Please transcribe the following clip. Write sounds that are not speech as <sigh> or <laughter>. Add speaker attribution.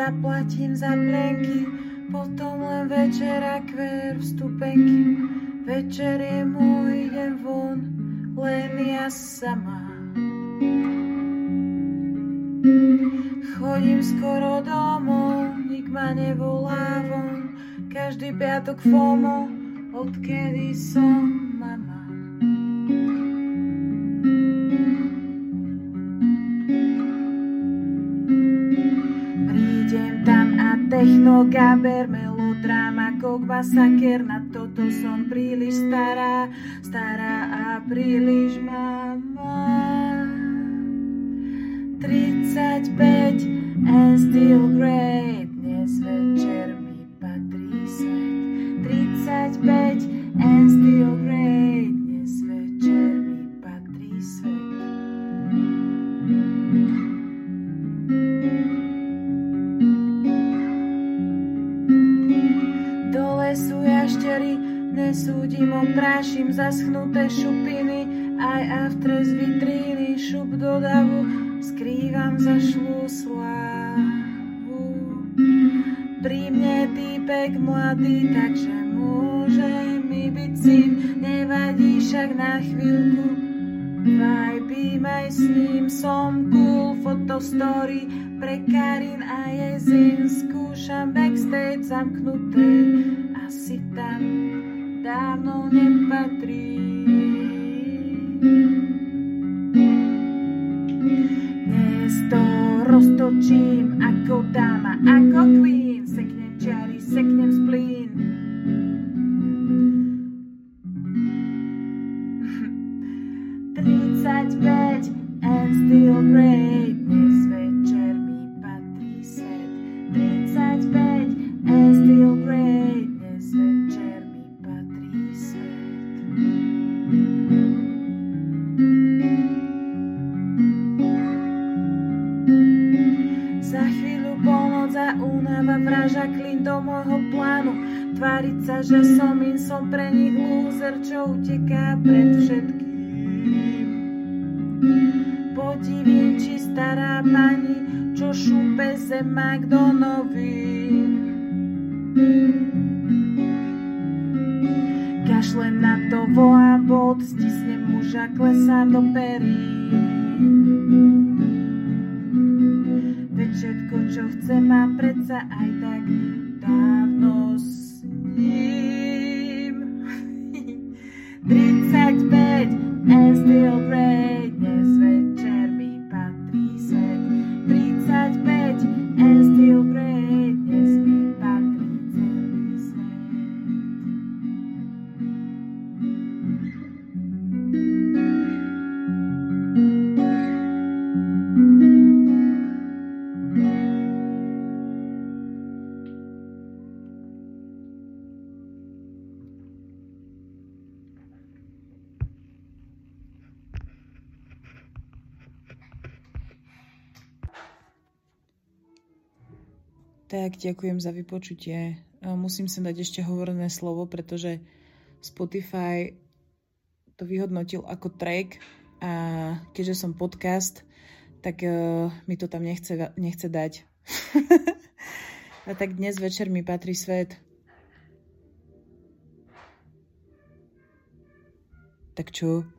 Speaker 1: zaplatím za plenky, potom len večer a kver vstupenky. Večer je môj, idem von, len ja sama. Chodím skoro domov, nik ma nevolá von, každý piatok FOMO, odkedy som mama. Tam a techno, gaber, melodrama, kok masaker, na toto som príliš stará, stará a príliš mama. 35 and still great, dnes večer mi patrí svet. 35 and still great, nesúdim, oprášim zaschnuté šupiny, aj after z vitríny, šup do davu, skrývam zašlú slávu. Pri mne týpek mladý, takže môže mi byť syn, nevadí však na chvíľku. Vibím aj s ním, som cool, fotostory pre Karin a Jezin. Skúšam backstage zamknuté, asi tam dávno nepatrí. Dnes to roztočím ako dáma, ako queen, seknem čiary, seknem splín. <laughs> Tridsaťpäť and still great, únava vraža klin do môjho plánu. Tváriť sa, že som in, som pre nich lúzer, čo uteká pred všetkým. Podivím, či stará pani, čo šúpe zemák do novín. Kašlem na to, volám bod, stisnem muža, klesám do perín. Čo chce, má predsa aj tak dávno s ním. 35 and still great,
Speaker 2: Tak, ďakujem za vypočutie. Musím sem dať ešte hovorené slovo, pretože Spotify to vyhodnotil ako track a keďže som podcast, tak uh, mi to tam nechce, nechce dať. <laughs> a tak dnes večer mi patrí svet. Tak čo?